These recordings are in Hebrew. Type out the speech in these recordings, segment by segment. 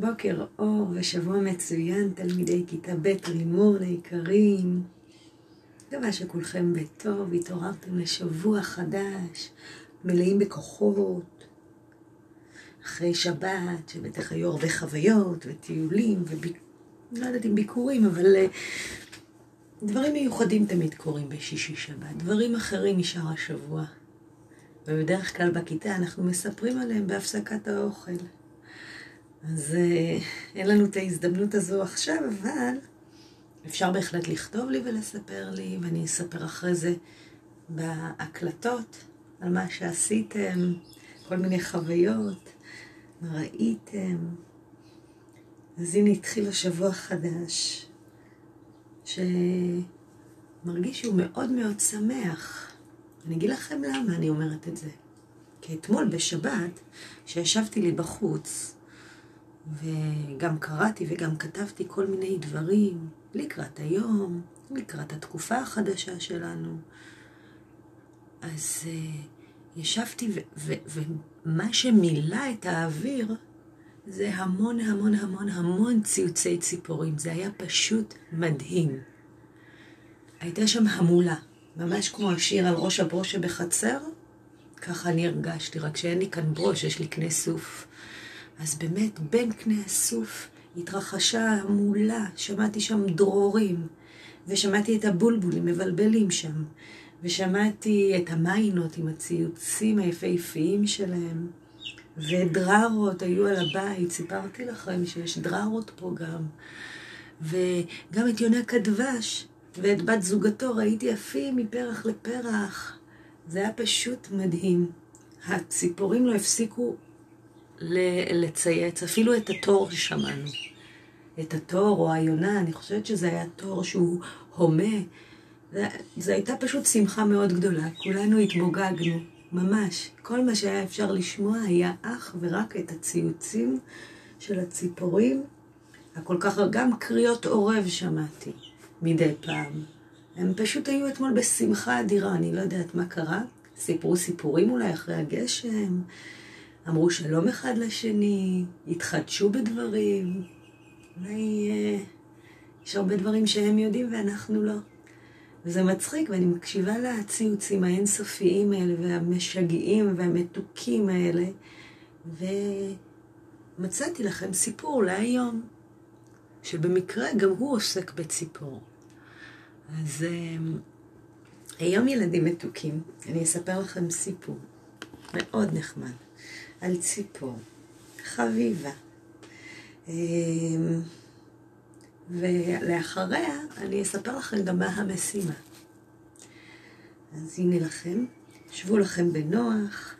בוקר אור ושבוע מצוין, תלמידי כיתה ב' רימון היקרים. מקווה שכולכם בטוב, התעוררתם לשבוע חדש, מלאים בכוחות. אחרי שבת, שבטח היו הרבה חוויות וטיולים, וביק... לא יודעת אם ביקורים, אבל uh, דברים מיוחדים תמיד קורים בשישי שבת, דברים אחרים משאר השבוע. ובדרך כלל בכיתה אנחנו מספרים עליהם בהפסקת האוכל. אז אה, אין לנו את ההזדמנות הזו עכשיו, אבל אפשר בהחלט לכתוב לי ולספר לי, ואני אספר אחרי זה בהקלטות על מה שעשיתם, כל מיני חוויות, מה ראיתם. אז הנה התחיל השבוע חדש, שמרגיש שהוא מאוד מאוד שמח. אני אגיד לכם למה אני אומרת את זה. כי אתמול בשבת, כשישבתי לי בחוץ, וגם קראתי וגם כתבתי כל מיני דברים לקראת היום, לקראת התקופה החדשה שלנו. אז uh, ישבתי, ומה שמילא את האוויר זה המון המון המון המון ציוצי ציפורים. זה היה פשוט מדהים. הייתה שם המולה, ממש כמו השיר על ראש הברוש שבחצר, ככה אני הרגשתי, רק שאין לי כאן ברוש, יש לי קנה סוף. אז באמת, בין קנה הסוף התרחשה המולה, שמעתי שם דרורים, ושמעתי את הבולבולים מבלבלים שם, ושמעתי את המיינות עם הציוצים היפהפיים שלהם, ודררות היו על הבית, סיפרתי לכם שיש דררות פה גם, וגם את יונק הדבש ואת בת זוגתו ראיתי עפים מפרח לפרח. זה היה פשוט מדהים. הציפורים לא הפסיקו לצייץ, אפילו את התור ששמענו. את התור או היונה, אני חושבת שזה היה תור שהוא הומה. זו הייתה פשוט שמחה מאוד גדולה, כולנו התמוגגנו, ממש. כל מה שהיה אפשר לשמוע היה אך ורק את הציוצים של הציפורים, הכל כך, גם קריאות עורב שמעתי מדי פעם. הם פשוט היו אתמול בשמחה אדירה, אני לא יודעת מה קרה. סיפרו סיפורים אולי אחרי הגשם, אמרו שלום אחד לשני, התחדשו בדברים. אולי אה, יש הרבה דברים שהם יודעים ואנחנו לא. וזה מצחיק, ואני מקשיבה לציוצים האינסופיים האלה, והמשגעים והמתוקים האלה, ומצאתי לכם סיפור להיום, שבמקרה גם הוא עוסק בציפור. אז אה, היום ילדים מתוקים, אני אספר לכם סיפור מאוד נחמד. על ציפור חביבה. אמ, ולאחריה אני אספר לכם גם מה המשימה. אז הנה לכם, שבו לכם בנוח.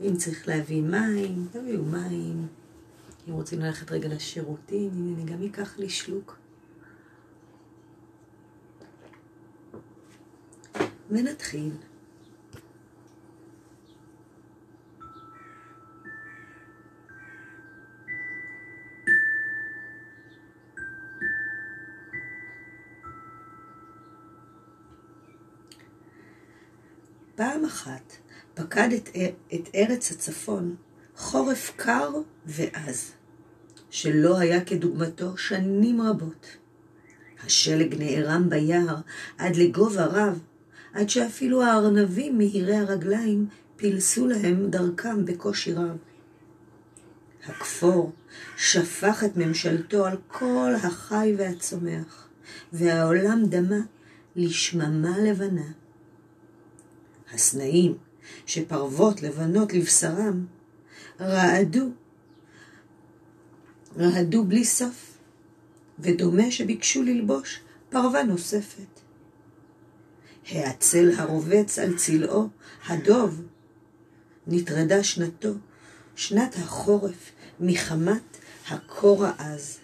אם צריך להביא מים, תביאו מים. אם רוצים ללכת רגע לשירותים, הנה אני גם אקח לי שלוק. ונתחיל. אחת פקד את, את ארץ הצפון חורף קר ועז, שלא היה כדוגמתו שנים רבות. השלג נערם ביער עד לגובה רב, עד שאפילו הארנבים מהירי הרגליים פילסו להם דרכם בקושי רב. הכפור שפך את ממשלתו על כל החי והצומח, והעולם דמה לשממה לבנה. הסנאים, שפרוות לבנות לבשרם, רעדו, רעדו בלי סוף, ודומה שביקשו ללבוש פרווה נוספת. העצל הרובץ על צלעו, הדוב, נטרדה שנתו, שנת החורף, מחמת הקור העז.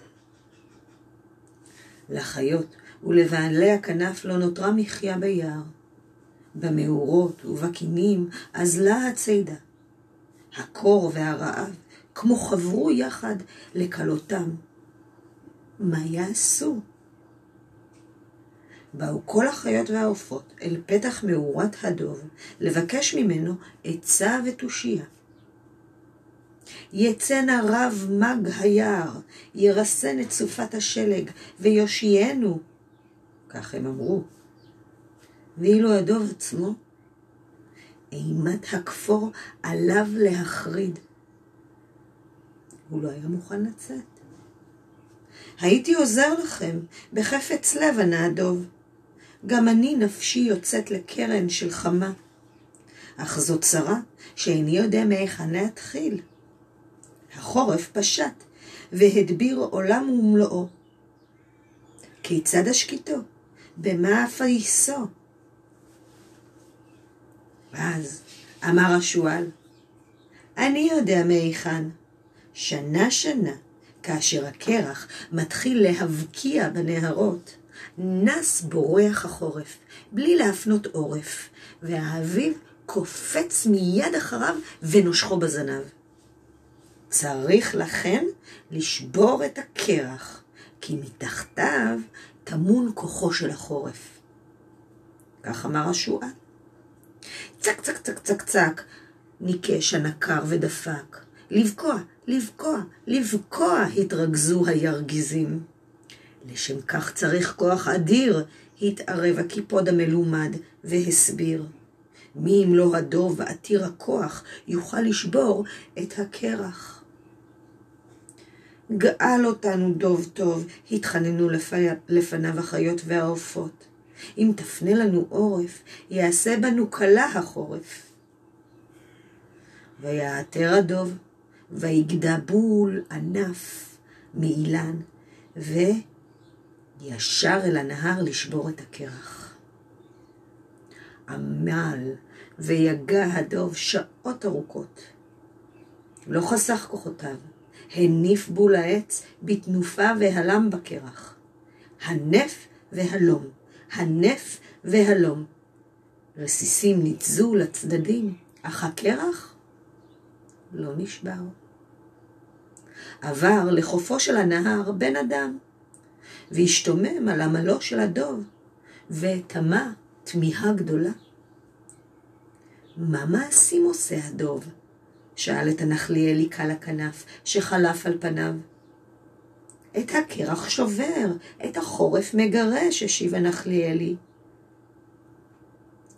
לחיות ולבעלי הכנף לא נותרה מחיה ביער. במאורות ובקינים אזלה הצידה. הקור והרעב כמו חברו יחד לכלותם. מה יעשו? באו כל החיות והעופות אל פתח מאורת הדוב לבקש ממנו עצה ותושייה. יצאנה רב מג היער, ירסן את סופת השלג, ויושיענו. כך הם אמרו. ואילו הדוב עצמו, אימת הכפור עליו להחריד. הוא לא היה מוכן לצאת. הייתי עוזר לכם, בחפץ לב ענה הדוב. גם אני נפשי יוצאת לקרן של חמה. אך זאת צרה שאיני יודע מהיכן להתחיל. החורף פשט, והדביר עולם ומלואו. כיצד אשקיטו? במה אפייסו? ואז אמר השועל, אני יודע מהיכן. שנה שנה, כאשר הקרח מתחיל להבקיע בנהרות, נס בורח החורף, בלי להפנות עורף, והאביב קופץ מיד אחריו ונושכו בזנב. צריך לכן לשבור את הקרח, כי מתחתיו טמון כוחו של החורף. כך אמר השועל. צק צק צק צק צק, ניקש הנקר ודפק. לבקוע, לבקוע, לבקוע, התרכזו הירגיזים. לשם כך צריך כוח אדיר, התערב הקיפוד המלומד והסביר. מי אם לא הדוב עתיר הכוח יוכל לשבור את הקרח. גאל אותנו דוב טוב, התחננו לפניו החיות והעופות. אם תפנה לנו עורף, יעשה בנו קלה החורף. ויעתר הדוב, ויגדע בול ענף מאילן, וישר אל הנהר לשבור את הקרח. עמל ויגע הדוב שעות ארוכות. לא חסך כוחותיו, הניף בול העץ בתנופה והלם בקרח. הנף והלום, הנף והלום. רסיסים ניתזו לצדדים, אך הקרח לא נשבר. עבר לחופו של הנהר בן אדם, והשתומם על עמלו של הדוב, ותמה תמיהה גדולה. מה מעשים עושה הדוב? שאל את הנחליאלי קל הכנף, שחלף על פניו. את הקרח שובר, את החורף מגרש, השיב הנחליאלי.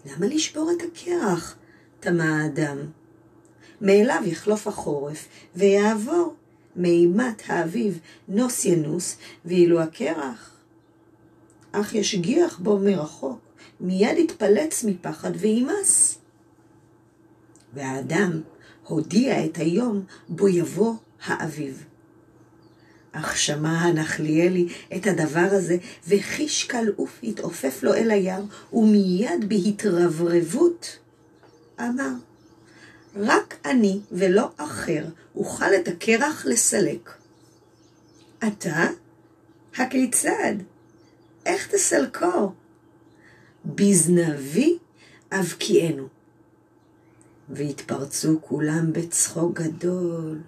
למה לשבור את הקרח? תמה האדם. מאליו יחלוף החורף ויעבור מאימת האביב נוס ינוס, ואילו הקרח, אך ישגיח בו מרחוק, מיד יתפלץ מפחד וימס. והאדם הודיע את היום בו יבוא האביב. אך שמע הנחליאלי את הדבר הזה, וחיש קל עוף התעופף לו אל היער, ומיד בהתרברבות אמר, רק אני ולא אחר אוכל את הקרח לסלק. אתה? הכיצד? איך תסלקו? בזנבי אבקיענו. והתפרצו כולם בצחוק גדול.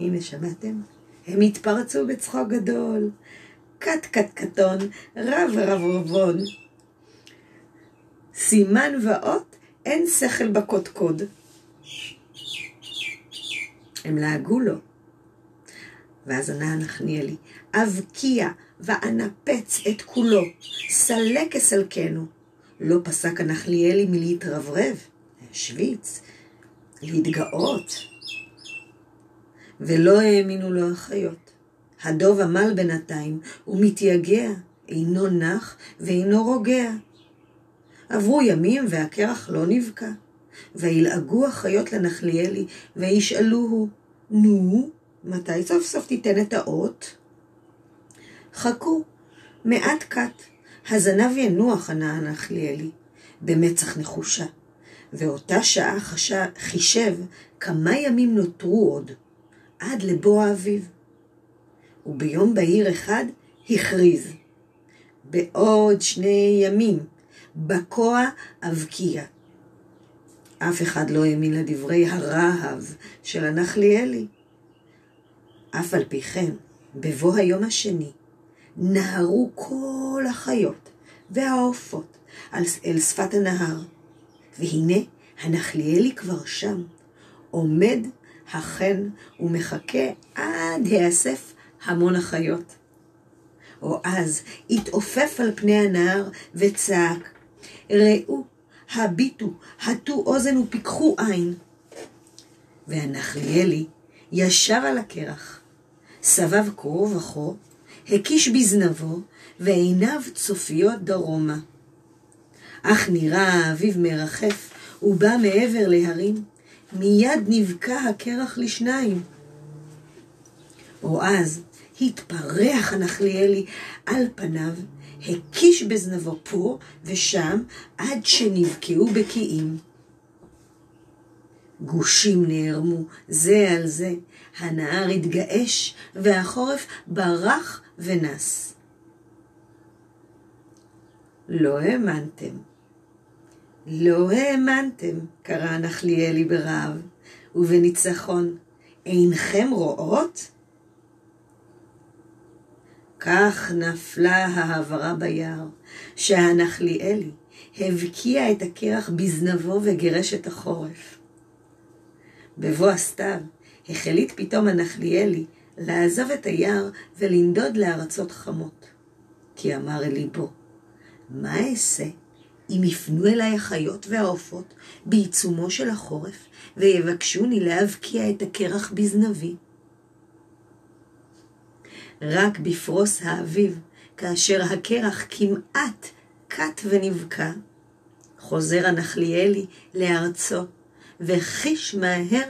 הנה, שמעתם? הם התפרצו בצחוק גדול. קט קט קטון, רב רב רבון. סימן ואות, אין שכל בקודקוד. הם לעגו לו. ואז ענה הנחניאלי, אבקיע ואנפץ את כולו, סלק אסלקנו. לא פסק הנחליאלי מלהתרברב, להשוויץ, להתגאות. ולא האמינו לו החיות. הדוב עמל בינתיים, ומתייגע, אינו נח ואינו רוגע. עברו ימים והקרח לא נבקע. וילעגו החיות לנחליאלי, וישאלוהו, נו, מתי סוף סוף תיתן את האות? חכו, מעט קט, הזנב ינוח, ענה הנחליאלי, במצח נחושה. ואותה שעה חשה, חישב כמה ימים נותרו עוד, עד לבוא האביב. וביום בהיר אחד הכריז, בעוד שני ימים, בקוע אבקיע. אף אחד לא האמין לדברי הרהב של הנחליאלי. אף על פי כן, בבוא היום השני, נהרו כל החיות והעופות אל שפת הנהר, והנה הנחליאלי כבר שם, עומד החן ומחכה עד היאסף המון החיות. או אז התעופף על פני הנהר וצעק, ראו, הביטו, הטו אוזן ופיקחו עין. והנחליאלי ישב על הקרח, סבב כה וכה, הקיש בזנבו, ועיניו צופיות דרומה. אך נראה האביב מרחף, ובא מעבר להרים, מיד נבקע הקרח לשניים. או אז התפרח הנחליאלי על פניו, הקיש בזנבו פה ושם, עד שנבקעו בקיאים. גושים נערמו זה על זה, הנהר התגאש, והחורף ברח ונס. לא האמנתם. לא האמנתם, קרא הנחליאלי ברעב, ובניצחון. אינכם רואות? כך נפלה ההעברה ביער, שהנחליאלי הבקיע את הקרח בזנבו וגירש את החורף. בבוא הסתיו, החליט פתאום הנחליאלי לעזוב את היער ולנדוד לארצות חמות. כי אמר אל ליבו, מה אעשה אם יפנו אליי החיות והעופות בעיצומו של החורף ויבקשוני להבקיע את הקרח בזנבי? רק בפרוס האביב, כאשר הקרח כמעט קט ונבקע, חוזר הנחליאלי לארצו, וחיש מהר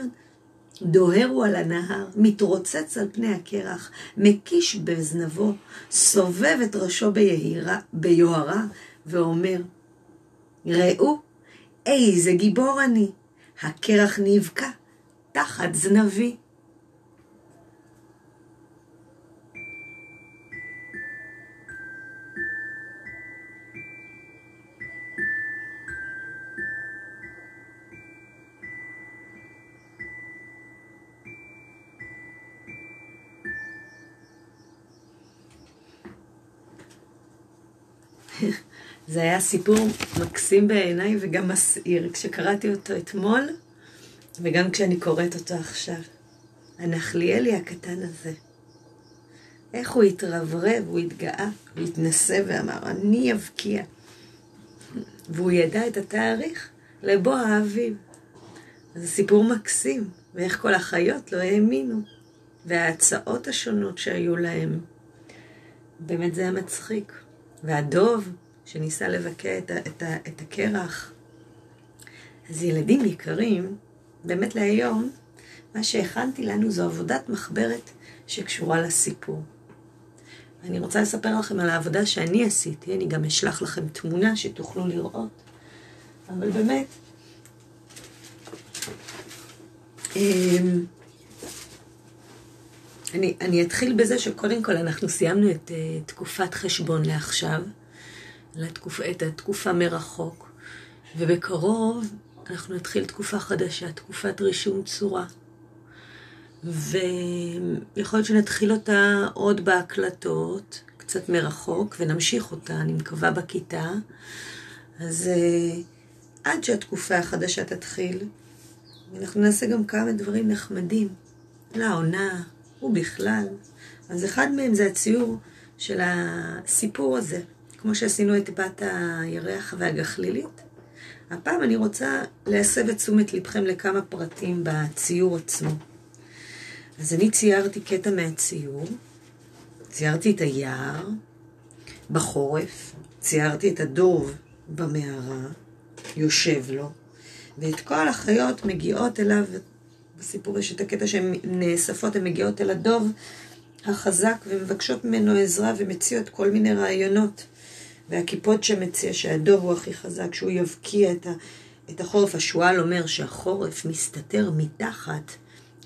דוהר על הנהר, מתרוצץ על פני הקרח, מקיש בזנבו, סובב את ראשו ביוהרה, ואומר, ראו, איזה גיבור אני, הקרח נבקע תחת זנבי. זה היה סיפור מקסים בעיניי וגם מסעיר כשקראתי אותו אתמול וגם כשאני קוראת אותו עכשיו. הנחליאלי הקטן הזה. איך הוא התרברב, הוא התגאה, הוא התנשא ואמר, אני אבקיע. והוא ידע את התאריך לבוא האביב. זה סיפור מקסים, ואיך כל החיות לא האמינו, וההצעות השונות שהיו להם. באמת זה היה מצחיק. והדוב, שניסה לבקע את, את, את הקרח. אז ילדים יקרים, באמת להיום, מה שהכנתי לנו זו עבודת מחברת שקשורה לסיפור. אני רוצה לספר לכם על העבודה שאני עשיתי, אני גם אשלח לכם תמונה שתוכלו לראות. אבל באמת, אמ, אני, אני אתחיל בזה שקודם כל אנחנו סיימנו את uh, תקופת חשבון לעכשיו, לתקופ, את התקופה מרחוק, ובקרוב אנחנו נתחיל תקופה חדשה, תקופת רישום צורה. ויכול להיות שנתחיל אותה עוד בהקלטות, קצת מרחוק, ונמשיך אותה, אני מקווה, בכיתה. אז uh, עד שהתקופה החדשה תתחיל, אנחנו נעשה גם כמה דברים נחמדים לעונה, ובכלל. אז אחד מהם זה הציור של הסיפור הזה, כמו שעשינו את בת הירח והגחלילית. הפעם אני רוצה להסב את תשומת לבכם לכמה פרטים בציור עצמו. אז אני ציירתי קטע מהציור, ציירתי את היער בחורף, ציירתי את הדוב במערה, יושב לו, ואת כל החיות מגיעות אליו בסיפור יש את הקטע שהן נאספות, הן מגיעות אל הדוב החזק ומבקשות ממנו עזרה ומציעות כל מיני רעיונות. והקיפוד שמציע שהדוב הוא הכי חזק, שהוא יבקיע את, ה, את החורף. השועל אומר שהחורף מסתתר מתחת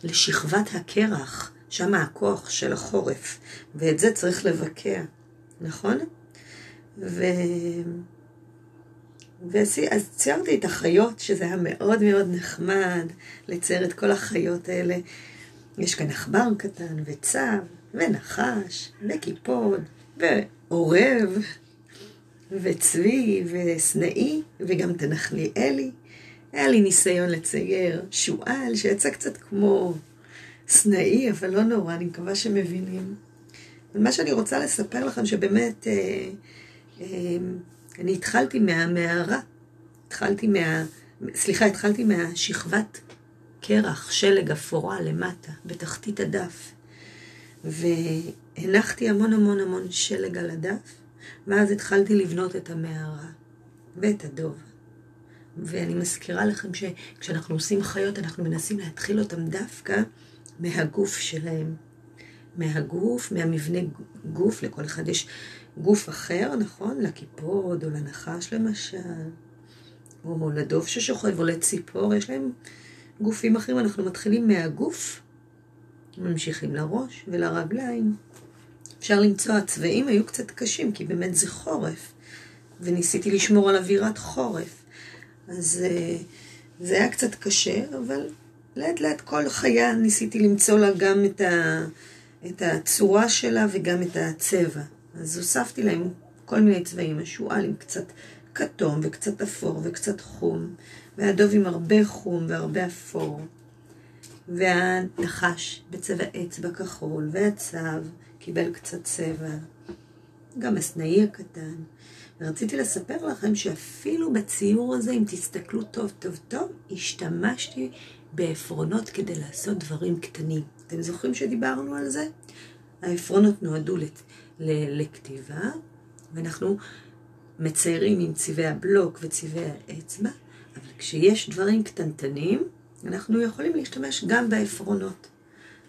לשכבת הקרח, שם הכוח של החורף, ואת זה צריך לבקע, נכון? ו... ואז ציירתי את החיות, שזה היה מאוד מאוד נחמד לצייר את כל החיות האלה. יש כאן עכבר קטן, וצב, ונחש, וקיפוד, ועורב, וצבי, וסנאי, וגם תנחליאלי. היה לי ניסיון לצייר שועל שיצא קצת כמו סנאי, אבל לא נורא, אני מקווה שמבינים. ומה שאני רוצה לספר לכם, שבאמת, אה, אה, אני התחלתי מהמערה, התחלתי מה... סליחה, התחלתי מהשכבת קרח, שלג אפורה למטה, בתחתית הדף. והנחתי המון המון המון שלג על הדף, ואז התחלתי לבנות את המערה ואת הדוב. ואני מזכירה לכם שכשאנחנו עושים חיות, אנחנו מנסים להתחיל אותם דווקא מהגוף שלהם. מהגוף, מהמבנה גוף, לכל אחד יש גוף אחר, נכון? לקיפוד או לנחש למשל, או לדוב ששוכב, או לציפור, יש להם גופים אחרים. אנחנו מתחילים מהגוף, ממשיכים לראש ולרגליים. אפשר למצוא, הצבעים היו קצת קשים, כי באמת זה חורף, וניסיתי לשמור על אווירת חורף. אז אה, זה היה קצת קשה, אבל לאט לאט כל חיה ניסיתי למצוא לה גם את, ה, את הצורה שלה וגם את הצבע. אז הוספתי להם כל מיני צבעים, השועל עם קצת כתום וקצת אפור וקצת חום, והדוב עם הרבה חום והרבה אפור, והנחש בצבע אצבע כחול, והצב קיבל קצת צבע, גם הסנאי הקטן. ורציתי לספר לכם שאפילו בציור הזה, אם תסתכלו טוב טוב טוב, השתמשתי בעפרונות כדי לעשות דברים קטנים. אתם זוכרים שדיברנו על זה? העפרונות נועדו לת... ל... לכתיבה, ואנחנו מציירים עם צבעי הבלוק וצבעי האצבע, אבל כשיש דברים קטנטנים, אנחנו יכולים להשתמש גם בעפרונות.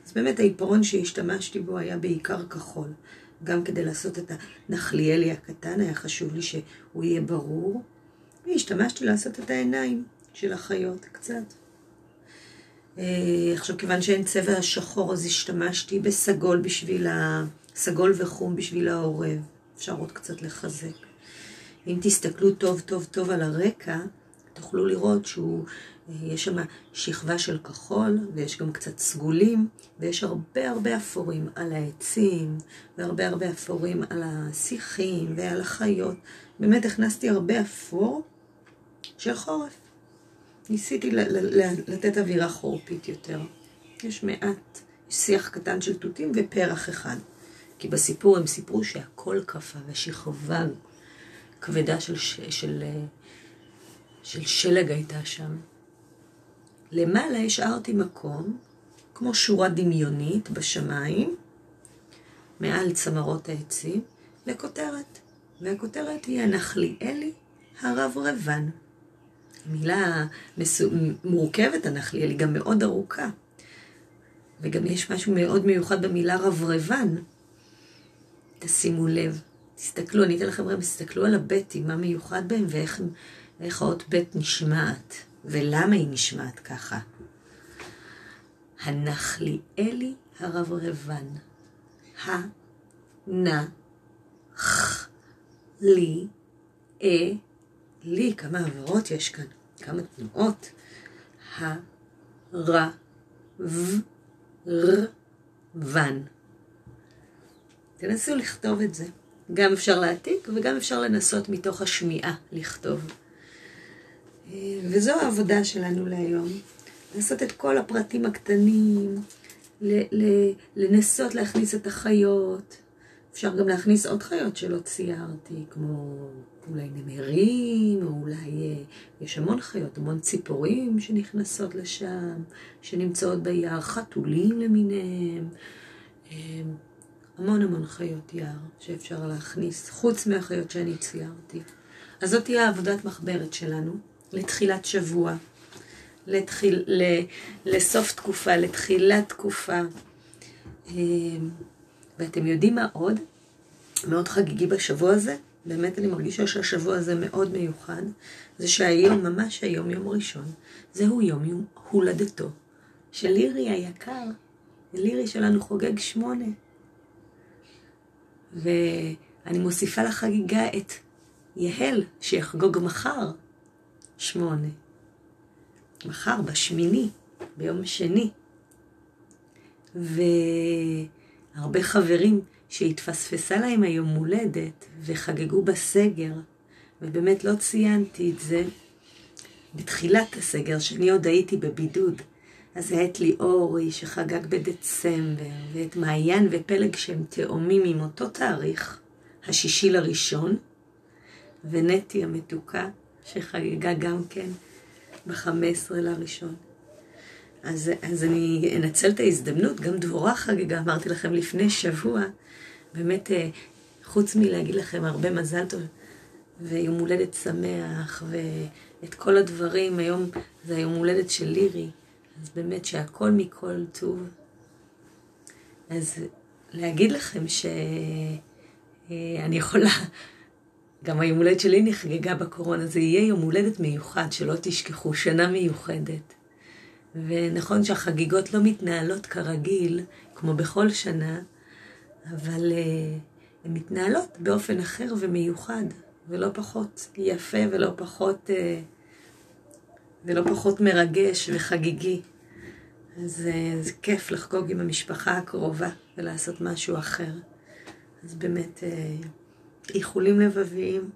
אז באמת העיפרון שהשתמשתי בו היה בעיקר כחול. גם כדי לעשות את הנחליאלי הקטן, היה חשוב לי שהוא יהיה ברור. והשתמשתי לעשות את העיניים של החיות קצת. אה, עכשיו, כיוון שאין צבע שחור, אז השתמשתי בסגול בשביל ה... סגול וחום בשביל העורב. אפשר עוד קצת לחזק. אם תסתכלו טוב טוב טוב על הרקע, תוכלו לראות שהוא יש שם שכבה של כחול, ויש גם קצת סגולים, ויש הרבה הרבה אפורים על העצים, והרבה הרבה אפורים על השיחים ועל החיות. באמת הכנסתי הרבה אפור של חורף. ניסיתי לתת אווירה חורפית יותר. יש מעט, יש שיח קטן של תותים ופרח אחד. כי בסיפור הם סיפרו שהכל קפא ושכבה כבדה של, של, של, של שלג הייתה שם. למעלה השארתי מקום, כמו שורה דמיונית בשמיים, מעל צמרות העצים, לכותרת. והכותרת היא הנחליאלי הרברבן. מילה מסו... מורכבת, הנחליאלי, גם מאוד ארוכה. וגם יש משהו מאוד מיוחד במילה רברבן. תשימו לב, תסתכלו, אני אתן לכם רב, תסתכלו על הבטים, מה מיוחד בהם ואיך האות בית נשמעת. ולמה היא נשמעת ככה? הנחליאלי הרברבן, ח לי אה לי, כמה עברות יש כאן, כמה תנועות, ון. תנסו לכתוב את זה. גם אפשר להעתיק וגם אפשר לנסות מתוך השמיעה לכתוב. וזו העבודה שלנו להיום. לעשות את כל הפרטים הקטנים, לנסות להכניס את החיות. אפשר גם להכניס עוד חיות שלא ציירתי, כמו אולי נמרים, או אולי אה, יש המון חיות, המון ציפורים שנכנסות לשם, שנמצאות ביער, חתולים למיניהם. אה, המון המון חיות יער שאפשר להכניס, חוץ מהחיות שאני ציירתי. אז זאת תהיה עבודת מחברת שלנו. לתחילת שבוע, לתחיל, ל, לסוף תקופה, לתחילת תקופה. אמ, ואתם יודעים מה עוד? מאוד חגיגי בשבוע הזה? באמת אני מרגישה שהשבוע הזה מאוד מיוחד. זה שהיום, ממש היום, יום ראשון, זהו יום, יום הולדתו של לירי היקר. לירי שלנו חוגג שמונה. ואני מוסיפה לחגיגה את יהל, שיחגוג מחר, שמונה. מחר, בשמיני, ביום שני. והרבה חברים שהתפספסה להם היום הולדת וחגגו בסגר, ובאמת לא ציינתי את זה, בתחילת הסגר, שאני עוד הייתי בבידוד, אז היה את ליאורי שחגג בדצמבר, ואת מעיין ופלג שהם תאומים עם אותו תאריך, השישי לראשון, ונטי המתוקה שחגגה גם כן ב-15 לראשון. אז, אז אני אנצל את ההזדמנות, גם דבורה חגגה, אמרתי לכם לפני שבוע, באמת, אה, חוץ מלהגיד לכם הרבה מזל טוב ויום הולדת שמח ואת כל הדברים, היום זה היום הולדת של לירי, אז באמת שהכל מכל טוב. אז להגיד לכם שאני אה, יכולה, גם היום הולדת שלי נחגגה בקורונה, זה יהיה יום הולדת מיוחד, שלא תשכחו, שנה מיוחדת. ונכון שהחגיגות לא מתנהלות כרגיל, כמו בכל שנה, אבל uh, הן מתנהלות באופן אחר ומיוחד, ולא פחות יפה ולא פחות, uh, ולא פחות מרגש וחגיגי. אז uh, זה כיף לחגוג עם המשפחה הקרובה ולעשות משהו אחר. אז באמת, uh, איחולים לבביים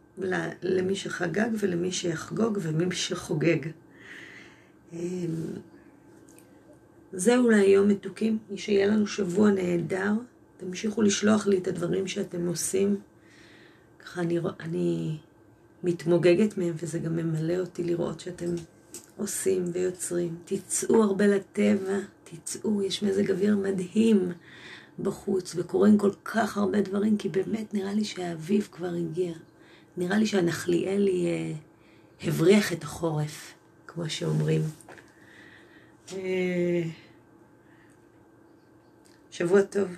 למי שחגג ולמי שיחגוג ומי שחוגג. Um, זהו להיום מתוקים, שיהיה לנו שבוע נהדר. תמשיכו לשלוח לי את הדברים שאתם עושים. ככה אני, אני מתמוגגת מהם, וזה גם ממלא אותי לראות שאתם עושים ויוצרים. תצאו הרבה לטבע, תצאו, יש מזג אוויר מדהים בחוץ, וקורים כל כך הרבה דברים, כי באמת נראה לי שהאביב כבר הגיע. נראה לי שהנחליאלי אה, הבריח את החורף, כמו שאומרים. אה, שבוע טוב,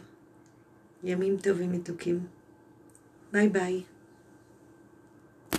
ימים טובים מתוקים. ביי ביי.